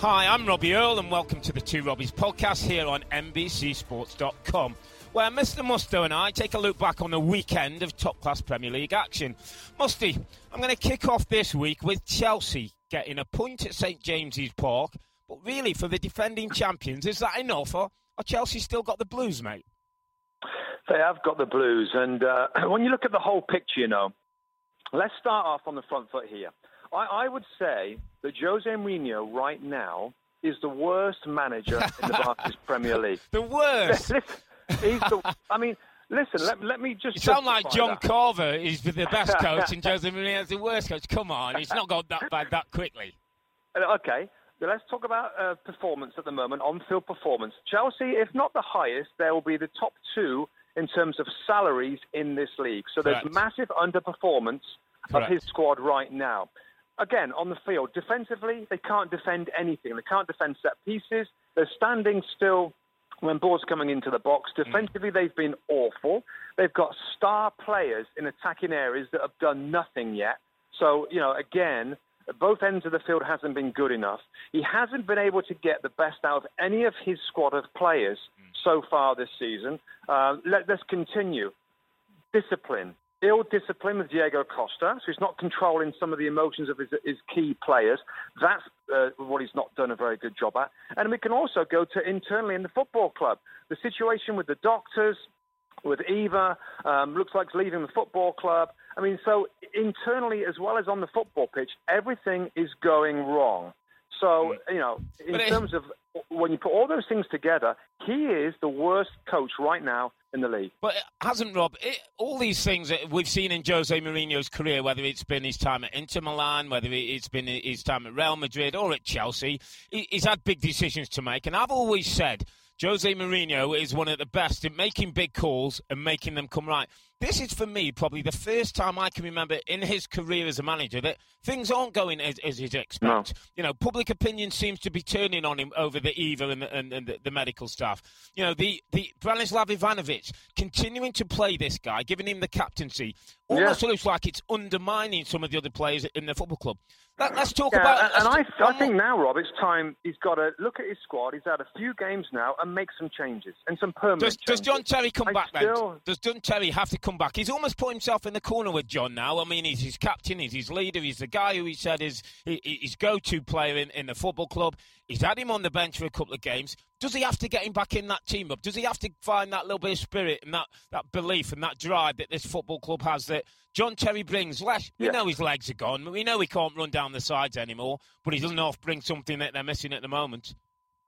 Hi, I'm Robbie Earle, and welcome to the Two Robbies podcast here on NBCSports.com, where Mr. Mustoe and I take a look back on the weekend of top class Premier League action. Musty, I'm going to kick off this week with Chelsea getting a point at St James's Park, but really, for the defending champions, is that enough, or, or Chelsea still got the blues, mate? They have got the blues, and uh, when you look at the whole picture, you know, let's start off on the front foot here. I, I would say that Jose Mourinho right now is the worst manager in the Barclays Premier League. The worst. He's the. I mean, listen. Let, let me just. You sound like John that. Carver is the best coach and Jose Mourinho is the worst coach. Come on, it's not gone that bad that quickly. Uh, Okay, let's talk about uh, performance at the moment, on-field performance. Chelsea, if not the highest, they will be the top two in terms of salaries in this league. So there's Correct. massive underperformance Correct. of his squad right now. Again, on the field, defensively, they can't defend anything. They can't defend set pieces. They're standing still when balls coming into the box. Defensively, they've been awful. They've got star players in attacking areas that have done nothing yet. So, you know, again, both ends of the field hasn't been good enough. He hasn't been able to get the best out of any of his squad of players so far this season. Uh, let, let's continue. Discipline. Ill discipline with Diego Costa, so he's not controlling some of the emotions of his, his key players. That's uh, what he's not done a very good job at. And we can also go to internally in the football club. The situation with the doctors, with Eva, um, looks like he's leaving the football club. I mean, so internally as well as on the football pitch, everything is going wrong. So, you know, in But terms of when you put all those things together, he is the worst coach right now in the league. But hasn't Rob? It, all these things that we've seen in Jose Mourinho's career, whether it's been his time at Inter Milan, whether it's been his time at Real Madrid or at Chelsea, he, he's had big decisions to make. And I've always said Jose Mourinho is one of the best at making big calls and making them come right. This is for me probably the first time I can remember in his career as a manager that things aren't going as, as he'd expect. No. You know, public opinion seems to be turning on him over the Eva and the, and, and the, the medical staff. You know, the, the Branislav Ivanovic continuing to play this guy, giving him the captaincy, almost looks like it's undermining some of the other players in the football club. Let, us talk Yeah, about. and, and I, I think now, Rob, it's time he's got to look at his squad. He's had a few games now and make some changes and some permanent Does, does. John Terry come I back still- then? Does John Terry have to come back? He's almost put himself in the corner with John now. I mean, he's his captain, he's his leader, he's the guy who he said is his go-to player in, in the football club. He's had him on the bench for a couple of games. Does he have to get him back in that team up? Does he have to find that little bit of spirit and that, that belief and that drive that this football club has that John Terry brings? Less, we Yeah. know his legs are gone. We know he can't run down the sides anymore, but he doesn't know if bring something that they're missing at the moment.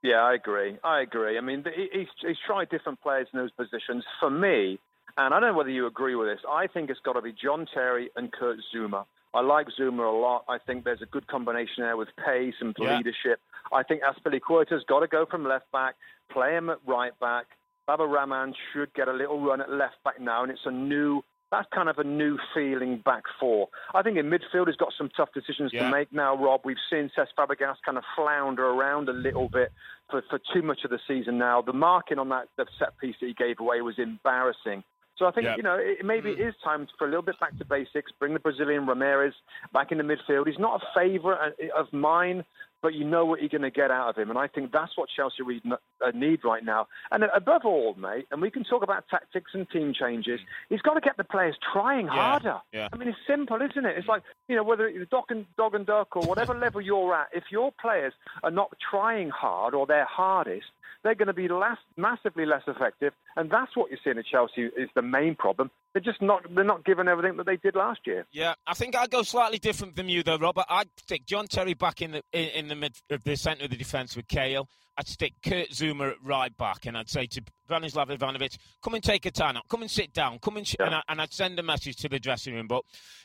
Yeah, I agree. I agree. I mean, he's, he's tried different players in those positions. For me, and I don't know whether you agree with this, I think it's got to be John Terry and Kurt Zouma. I like Zouma a lot. I think there's a good combination there with pace and Yeah. leadership. I think Azpilicueta's got to go from left back, play him at right back. Baba Rahman should get a little run at left back now, and it's a new. That's kind of a new feeling back four. I think in midfield he's got some tough decisions Yeah. to make now, Rob. We've seen Cesc Fabregas kind of flounder around a little bit for, for too much of the season now. The marking on that the set piece that he gave away was embarrassing. So I think you know it, maybe it is time for a little bit back to basics. Bring the Brazilian Ramires back in the midfield. He's not a favourite of mine, but you know what you're going to get out of him. And I think that's what Chelsea uh, need right now. And above all, mate, and we can talk about tactics and team changes, he's got to get the players trying Yeah, harder. yeah. I mean, it's simple, isn't it? It's like, you know, whether it's dog and, dog and duck or whatever level you're at, if your players are not trying hard or their hardest, they're going to be less, massively less effective. And that's what you're seeing at Chelsea is the main problem. They're just not, they're not given everything that they did last year. Yeah, I think I'd go slightly different than you, though, Robert. I'd stick John Terry back in the in, in the mid of the centre of the defence with Cahill. I'd stick Kurt Zouma at right back, and I'd say to Branislav Ivanovic, "Come and take a time out. Come and sit down. Come and," sh-, Yeah. and, I, and I'd send a message to the dressing room. But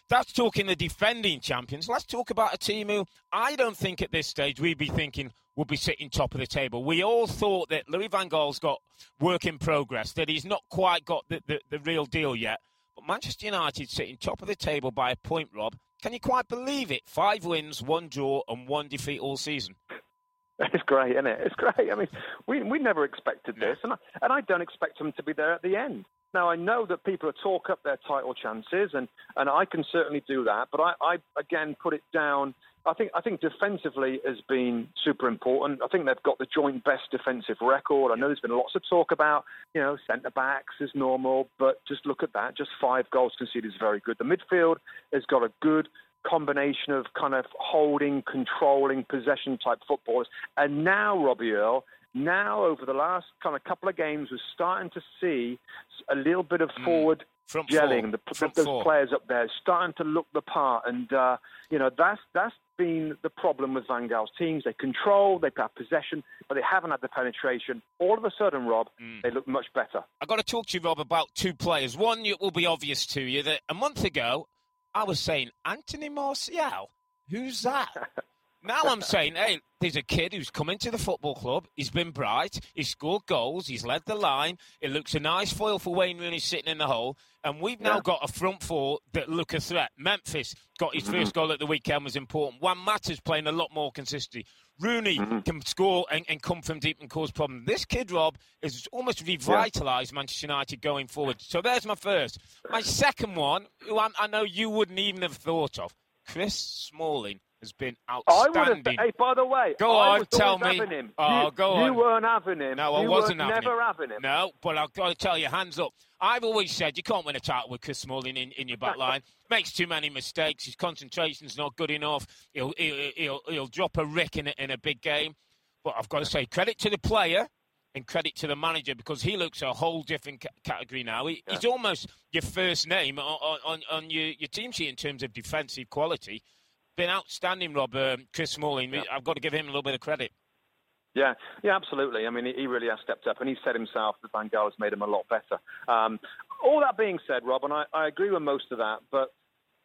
that's talking the defending champions. Let's talk about a team who I don't think at this stage we'd be thinking would be sitting top of the table. We all thought that Louis Van Gaal's got work in progress, that he's not quite got the, the, the real deal yet. But Manchester United sitting top of the table by a point, Rob. Can you quite believe it? Five wins, one draw, and one defeat all season. It's great, isn't it? It's great. I mean, we we never expected this, and I, and I don't expect them to be there at the end. Now I know that people talk up their title chances, and, and I can certainly do that. But I, I again put it down. I think I think defensively has been super important. I think they've got the joint best defensive record. I know there's been lots of talk about you know centre backs is normal, but just look at that. Just five goals conceded is very good. The midfield has got a good combination of kind of holding, controlling, possession type footballers. And now, Robbie Earle, now over the last kind of couple of games, we're starting to see a little bit of forward Front gelling. The, Front those four. players up there starting to look the part, and uh, you know that's that's been the problem with Van Gaal's teams. They control, they have possession, but they haven't had the penetration. All of a sudden, Rob, Mm. they look much better. I've got to talk to you, Rob, about two players. One it will be obvious to you that a month ago I was saying Anthony Martial. Who's that? now I'm saying, hey, there's a kid who's come into the football club. He's been bright. He's scored goals. He's led the line. It looks a nice foil for Wayne Rooney sitting in the hole. And we've now Yeah. got a front four that look a threat. Memphis got his first goal at the weekend was important. Juan Mata's playing a lot more consistency. Rooney mm-hmm. can score and, and come from deep and cause problems. This kid, Rob, is almost revitalised Manchester United going forward. So there's my first. My second one, who I, I know you wouldn't even have thought of, Chris Smalling has been I would have. outstanding. Hey, by the way, Go I on, tell me. Him. Oh, you, go You weren't having him. No, I you wasn't having never him. having him. No, but I've got to tell you, hands up. I've always said you can't win a title with Chris Smalling in, in your back line. Makes too many mistakes. His concentration's not good enough. He'll he'll, he'll, he'll drop a rick in a, in a big game. But I've got to say credit to the player and credit to the manager because he looks a whole different ca- category now. He, He's almost your first name on, on, on your, your team sheet in terms of defensive quality. Been outstanding, Rob. Um, Chris Smalling. I've got to give him a little bit of credit. Yeah, yeah, absolutely. I mean, he, really has stepped up, and he said himself that Van Gaal has made him a lot better. Um, all that being said, Rob, and I, I agree with most of that, but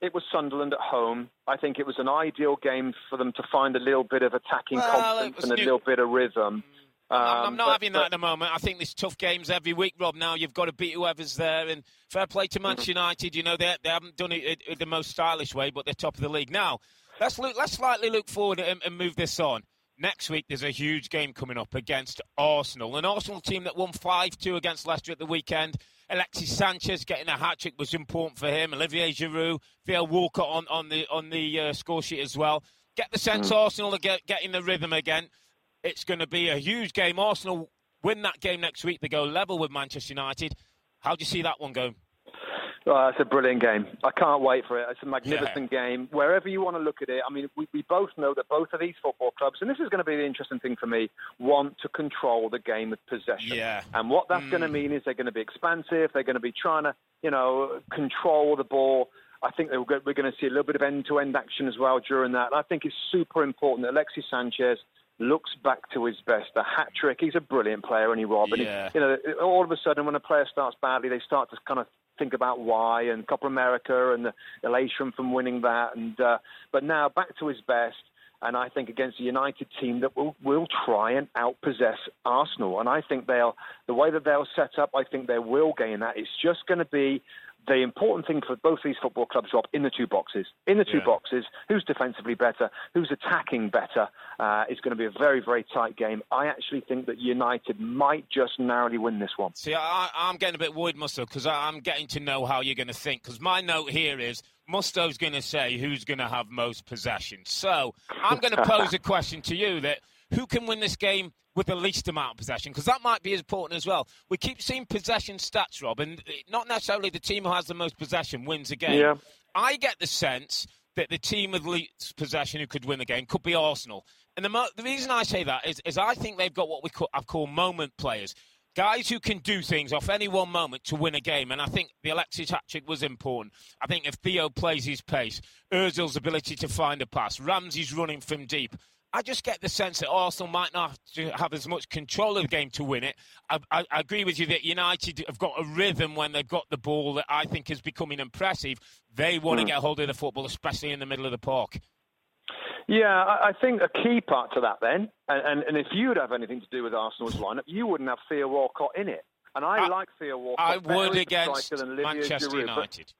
it was Sunderland at home. I think it was an ideal game for them to find a little bit of attacking Well, confidence and a new- little bit of rhythm. I'm, I'm Um, not but- having that but- at the moment. I think there's tough games every week, Rob. Now you've got to beat whoever's there, and fair play to Manchester United. You know they they haven't done it in the most stylish way, but they're top of the league now. Let's look. Let's slightly look forward and, and move this on. Next week, there's a huge game coming up against Arsenal, an Arsenal team that won 5-2 against Leicester at the weekend. Alexis Sanchez getting a hat trick was important for him. Olivier Giroud, Theo Walcott on, on the on the uh, score sheet as well. Get the sense Arsenal are get, getting the rhythm again. It's going to be a huge game. Arsenal win that game next week. They go level with Manchester United. How do you see that one go? Oh, it's a brilliant game. I can't wait for it. It's a magnificent game. Wherever you want to look at it, I mean, we, we both know that both of these football clubs, and this is going to be the interesting thing for me, want to control the game of possession. Yeah. And what that's going to mm. mean is they're going to be expansive. They're going to be trying to, you know, control the ball. I think we're going to see a little bit of end-to-end action as well during that. And I think it's super important that Alexis Sanchez looks back to his best. The hat trick. He's a brilliant player, and he Rob. And he- you know, all of a sudden, when a player starts badly, they start to kind of think about why and Copa America and the elation from winning that. And uh, but now back to his best. And I think against a United team that will will try and outpossess Arsenal. And I think they'll the way that they'll set up. I think they will gain that. It's just going to be the important thing for both these football clubs, Rob, in the two boxes. In the two Yeah. boxes, who's defensively better, who's attacking better, uh, is going to be a very, very tight game. I actually think that United might just narrowly win this one. See, I, I'm getting a bit worried, Mustoe, because I'm getting to know how you're going to think. Because my note here is Mustoe's going to say who's going to have most possession. So I'm going to pose a question to you that who can win this game with the least amount of possession? Because that might be as important as well. We keep seeing possession stats, Rob, and not necessarily the team who has the most possession wins a game. Yeah. I get the sense that the team with least possession who could win the game could be Arsenal. And the, mo- the reason I say that is, is I think they've got what we call, I've called moment players. Guys who can do things off any one moment to win a game. And I think the Alexis hat was important. I think if Theo plays his pace, Ozil's ability to find a pass, Ramsey's running from deep, I just get the sense that Arsenal might not have, to have as much control of the game to win it. I, I, I agree with you that United have got a rhythm when they've got the ball that I think is becoming impressive. They want to hmm. get hold of the football, especially in the middle of the park. Yeah, I, think a key part to that then, and, and, and if you'd have anything to do with Arsenal's lineup, you wouldn't have Theo Walcott in it. And I, I- like Theo Walcott. I would against than Manchester Giroud, but- United.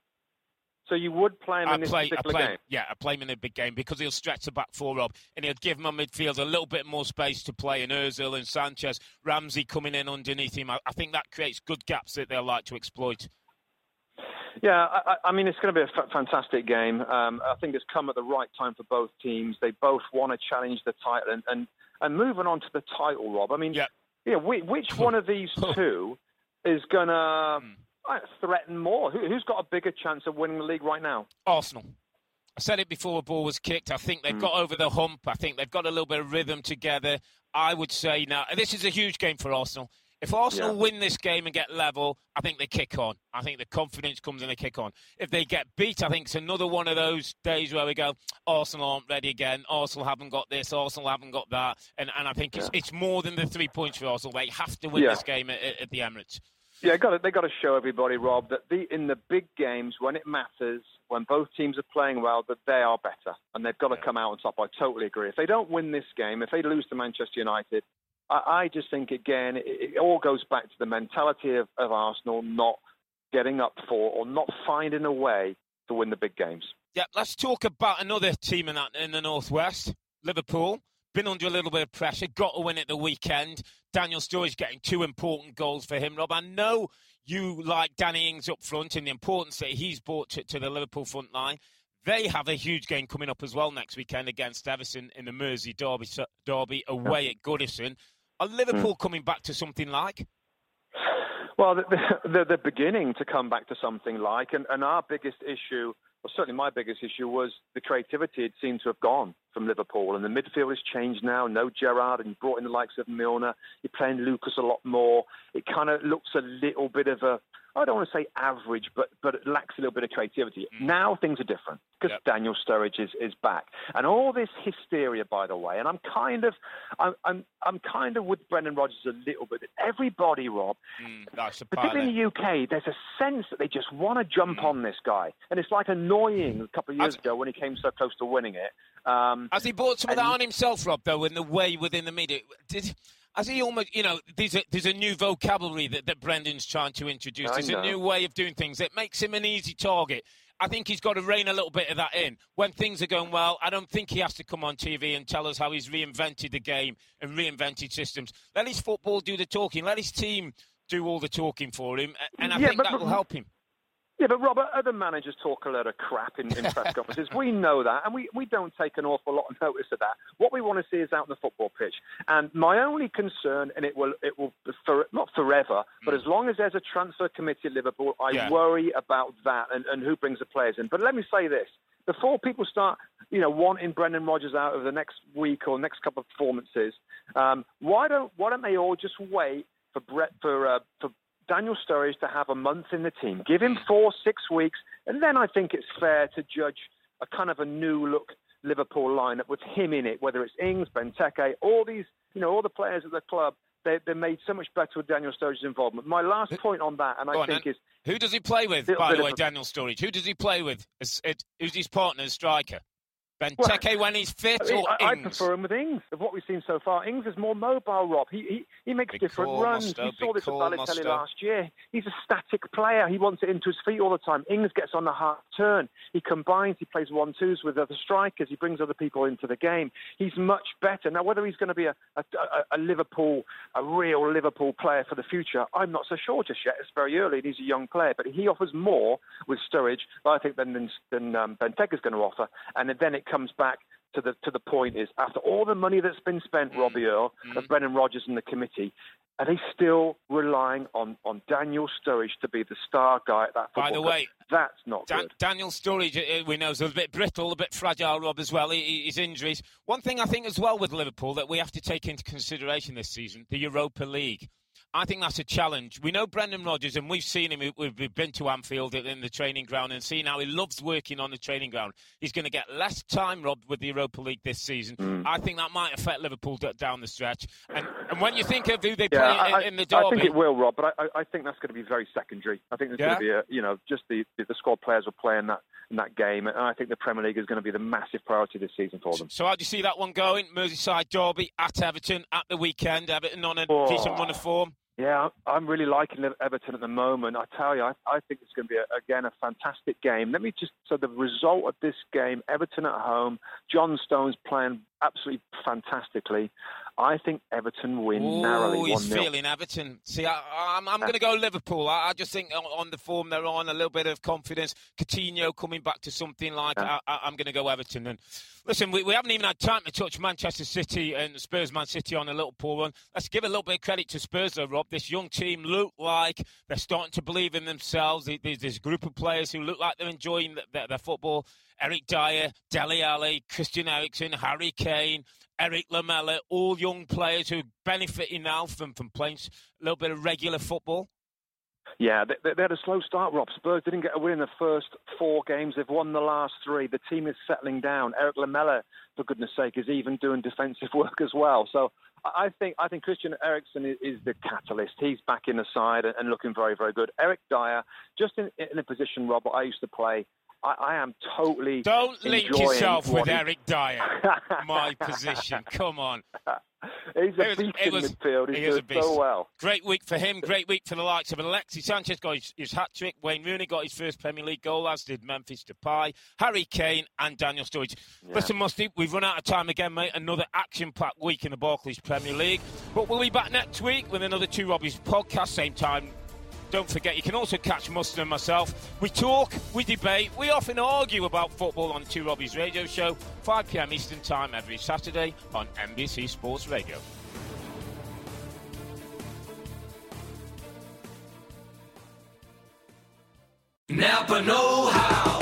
So you would play him I in this play, I particular play, game? yeah, I play him in a big game because he'll stretch the back four up and he'll give my midfield a little bit more space to play. And Özil and Sanchez, Ramsey coming in underneath him. I, I think that creates good gaps that they'll like to exploit. Yeah, I, I mean, it's going to be a f- fantastic game. Um, I think it's come at the right time for both teams. They both want to challenge the title. And, and, and moving on to the title, Rob, I mean, Yeah. yeah, which, which one of these two is going to Hmm. threaten more? Who, who's got a bigger chance of winning the league right now? Arsenal. I said it before the ball was kicked. I think Hmm. they've got over the hump. I think they've got a little bit of rhythm together. I would say now, this is a huge game for Arsenal. If Arsenal Yeah. win this game and get level, I think they kick on. I think the confidence comes and they kick on. If they get beat, I think it's another one of those days where we go, Arsenal aren't ready again. Arsenal haven't got this. Arsenal haven't got that. And, and I think it's, it's more than the three points for Arsenal. They have to win Yeah. this game at, at the Emirates. Yeah, got it. they got to show everybody, Rob, that the, in the big games when it matters, when both teams are playing well, that they are better, and they've got to come out on top. I totally agree. If they don't win this game, if they lose to Manchester United, I, I just think again it, it all goes back to the mentality of, of Arsenal not getting up for or not finding a way to win the big games. Yeah, let's talk about another team in, that, in the Northwest, Liverpool. Been under a little bit of pressure, got to win at the weekend. Daniel Sturridge getting two important goals for him, Rob. I know you like Danny Ings up front and the importance that he's brought to, to the Liverpool front line. They have a huge game coming up as well next weekend against Everton in the Mersey Derby, derby away at Goodison. Are Liverpool hmm. coming back to something like? Well, they're, they're beginning to come back to something like, and, and our biggest issue, or certainly my biggest issue, was the creativity. It seemed to have gone from Liverpool, and the midfield has changed now. No Gerrard, and you brought in the likes of Milner. You're playing Lucas a lot more. It kind of looks a little bit of a, I don't want to say average, but but it lacks a little bit of creativity. Now things are different because Yep. Daniel Sturridge is, is back, and all this hysteria, by the way. And I'm kind of, I'm I'm, I'm kind of with Brendan Rodgers a little bit. Everybody, Rob, Mm, particularly in the UK, there's a sense that they just want to jump on this guy, and it's like annoying. A couple of years As- ago when he came so close to winning it. Um, Has he brought some of that on himself, Rob? Though, in the way within the media, did has he almost? You know, there's a there's a new vocabulary that, that Brendan's trying to introduce. I There's a new way of doing things that makes him an easy target. I think he's got to rein a little bit of that in. When things are going well, I don't think he has to come on TV and tell us how he's reinvented the game and reinvented systems. Let his football do the talking. Let his team do all the talking for him, and I Yeah, think but- that but- will help him. Yeah, but Robert, other managers talk a lot of crap in, in press conferences. We know that, and we, we don't take an awful lot of notice of that. What we want to see is out on the football pitch. And my only concern, and it will it will for, not forever, but as long as there's a transfer committee at Liverpool, I Yeah. worry about that and, and who brings the players in. But let me say this: before people start, you know, wanting Brendan Rodgers out of the next week or next couple of performances, um, why don't why don't they all just wait for Brett for uh, for Daniel Sturridge to have a month in the team. Give him four, six weeks, and then I think it's fair to judge a kind of a new look Liverpool lineup with him in it, whether it's Ings, Benteke, all these, you know, all the players at the club. They, they're made so much better with Daniel Sturridge's involvement. My last point on that, and I on, think then. is Who does he play with, by the way, a- Daniel Sturridge? Who does he play with? As- it- Who's his partner, striker? Benteke well, when he's fit I, mean, I, I, prefer him with Ings. Of what we've seen so far, Ings is more mobile. Rob, he he, he makes different cool, runs. Mustoe, we saw this cool, at Balotelli last year. He's a static player. He wants it into his feet all the time. Ings gets on the half turn. He combines. He plays one twos with other strikers. He brings other people into the game. He's much better now. Whether he's going to be a, a, a, a Liverpool, a real Liverpool player for the future, I'm not so sure just yet. It's very early. He's a young player, but he offers more with Sturridge, I think, than than, than um, Benteke is going to offer. And then it comes back to the to the point is after all the money that's been spent, mm. Robbie Earle, mm. and Brendan Rodgers and the committee, are they still relying on, on Daniel Sturridge to be the star guy at that football By the way, that's not Dan- good. Daniel Sturridge, uh, we know, is a bit brittle, a bit fragile, Rob, as well. His injuries. One thing I think as well with Liverpool that we have to take into consideration this season, the Europa League. I think that's a challenge. We know Brendan Rodgers, and we've seen him. We've been to Anfield in the training ground and seen how he loves working on the training ground. He's going to get less time, Rob, with the Europa League this season. Mm. I think that might affect Liverpool down the stretch. And, and when you think of who they yeah, play I, in, in, the derby, I think it will, Rob. But I, I think that's going to be very secondary. I think there's yeah? going to be a, you know, just the the squad players will play in that in that game, and I think the Premier League is going to be the massive priority this season for them. So how do you see that one going? Merseyside derby at Everton at the weekend. Everton on a oh. decent run of form. Yeah, I'm really liking Everton at the moment. I tell you, I, I think it's going to be, a, again, a fantastic game. Let me just, so the result of this game, Everton at home, John Stones playing absolutely fantastically. I think Everton win Ooh, narrowly. He's feeling Everton. See, I, am I'm, I'm going to go Liverpool. I, I, just think on the form they're on, a little bit of confidence. Coutinho coming back to something like yeah. I, am going to go Everton. And listen, we, we haven't even had time to touch Manchester City and Spurs Man City on a little poor run. Let's give a little bit of credit to Spurs, though, Rob. This young team look like they're starting to believe in themselves. There's this group of players who look like they're enjoying their, their football. Eric Dier, Dele Alli, Christian Eriksen, Harry Kane, Erik Lamela, all young players who are benefiting now from, from playing a little bit of regular football? Yeah, they, they, had a slow start, Rob. Spurs didn't get a win in the first four games. They've won the last three. The team is settling down. Erik Lamela, for goodness sake, is even doing defensive work as well. So I think I think Christian Eriksen is, the catalyst. He's back in the side and, and looking very, very good. Eric Dier, just in, in a position, Rob, I used to play I, I am totally. Don't link yourself with he... Eric Dier. My position. Come on. He's a beast in was, midfield. He's he a beast. so well. Great week for him. Great week for the likes of Alexis Sanchez got his, his hat trick. Wayne Rooney got his first Premier League goal, as did Memphis Depay, Harry Kane, and Daniel Sturridge. Yeah. Listen, Musty, we've run out of time again, mate. Another action-packed week in the Barclays Premier League. But we'll be back next week with another Two Robbies podcast, same time don't forget, you can also catch Mustoe and myself. We talk, we debate, we often argue about football on Two Robbies radio show, 5 pm Eastern Time every Saturday on NBC Sports Radio. Napa Know How.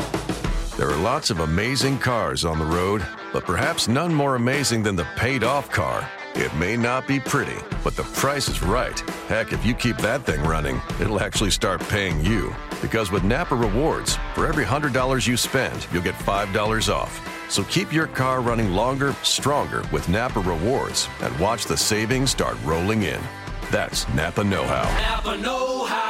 There are lots of amazing cars on the road, but perhaps none more amazing than the paid off car. It may not be pretty, but the price is right. Heck, if you keep that thing running, it'll actually start paying you. Because with Napa Rewards, for every $100 you spend, you'll get $5 off. So keep your car running longer, stronger with Napa Rewards and watch the savings start rolling in. That's Napa Know How. Napa Know How.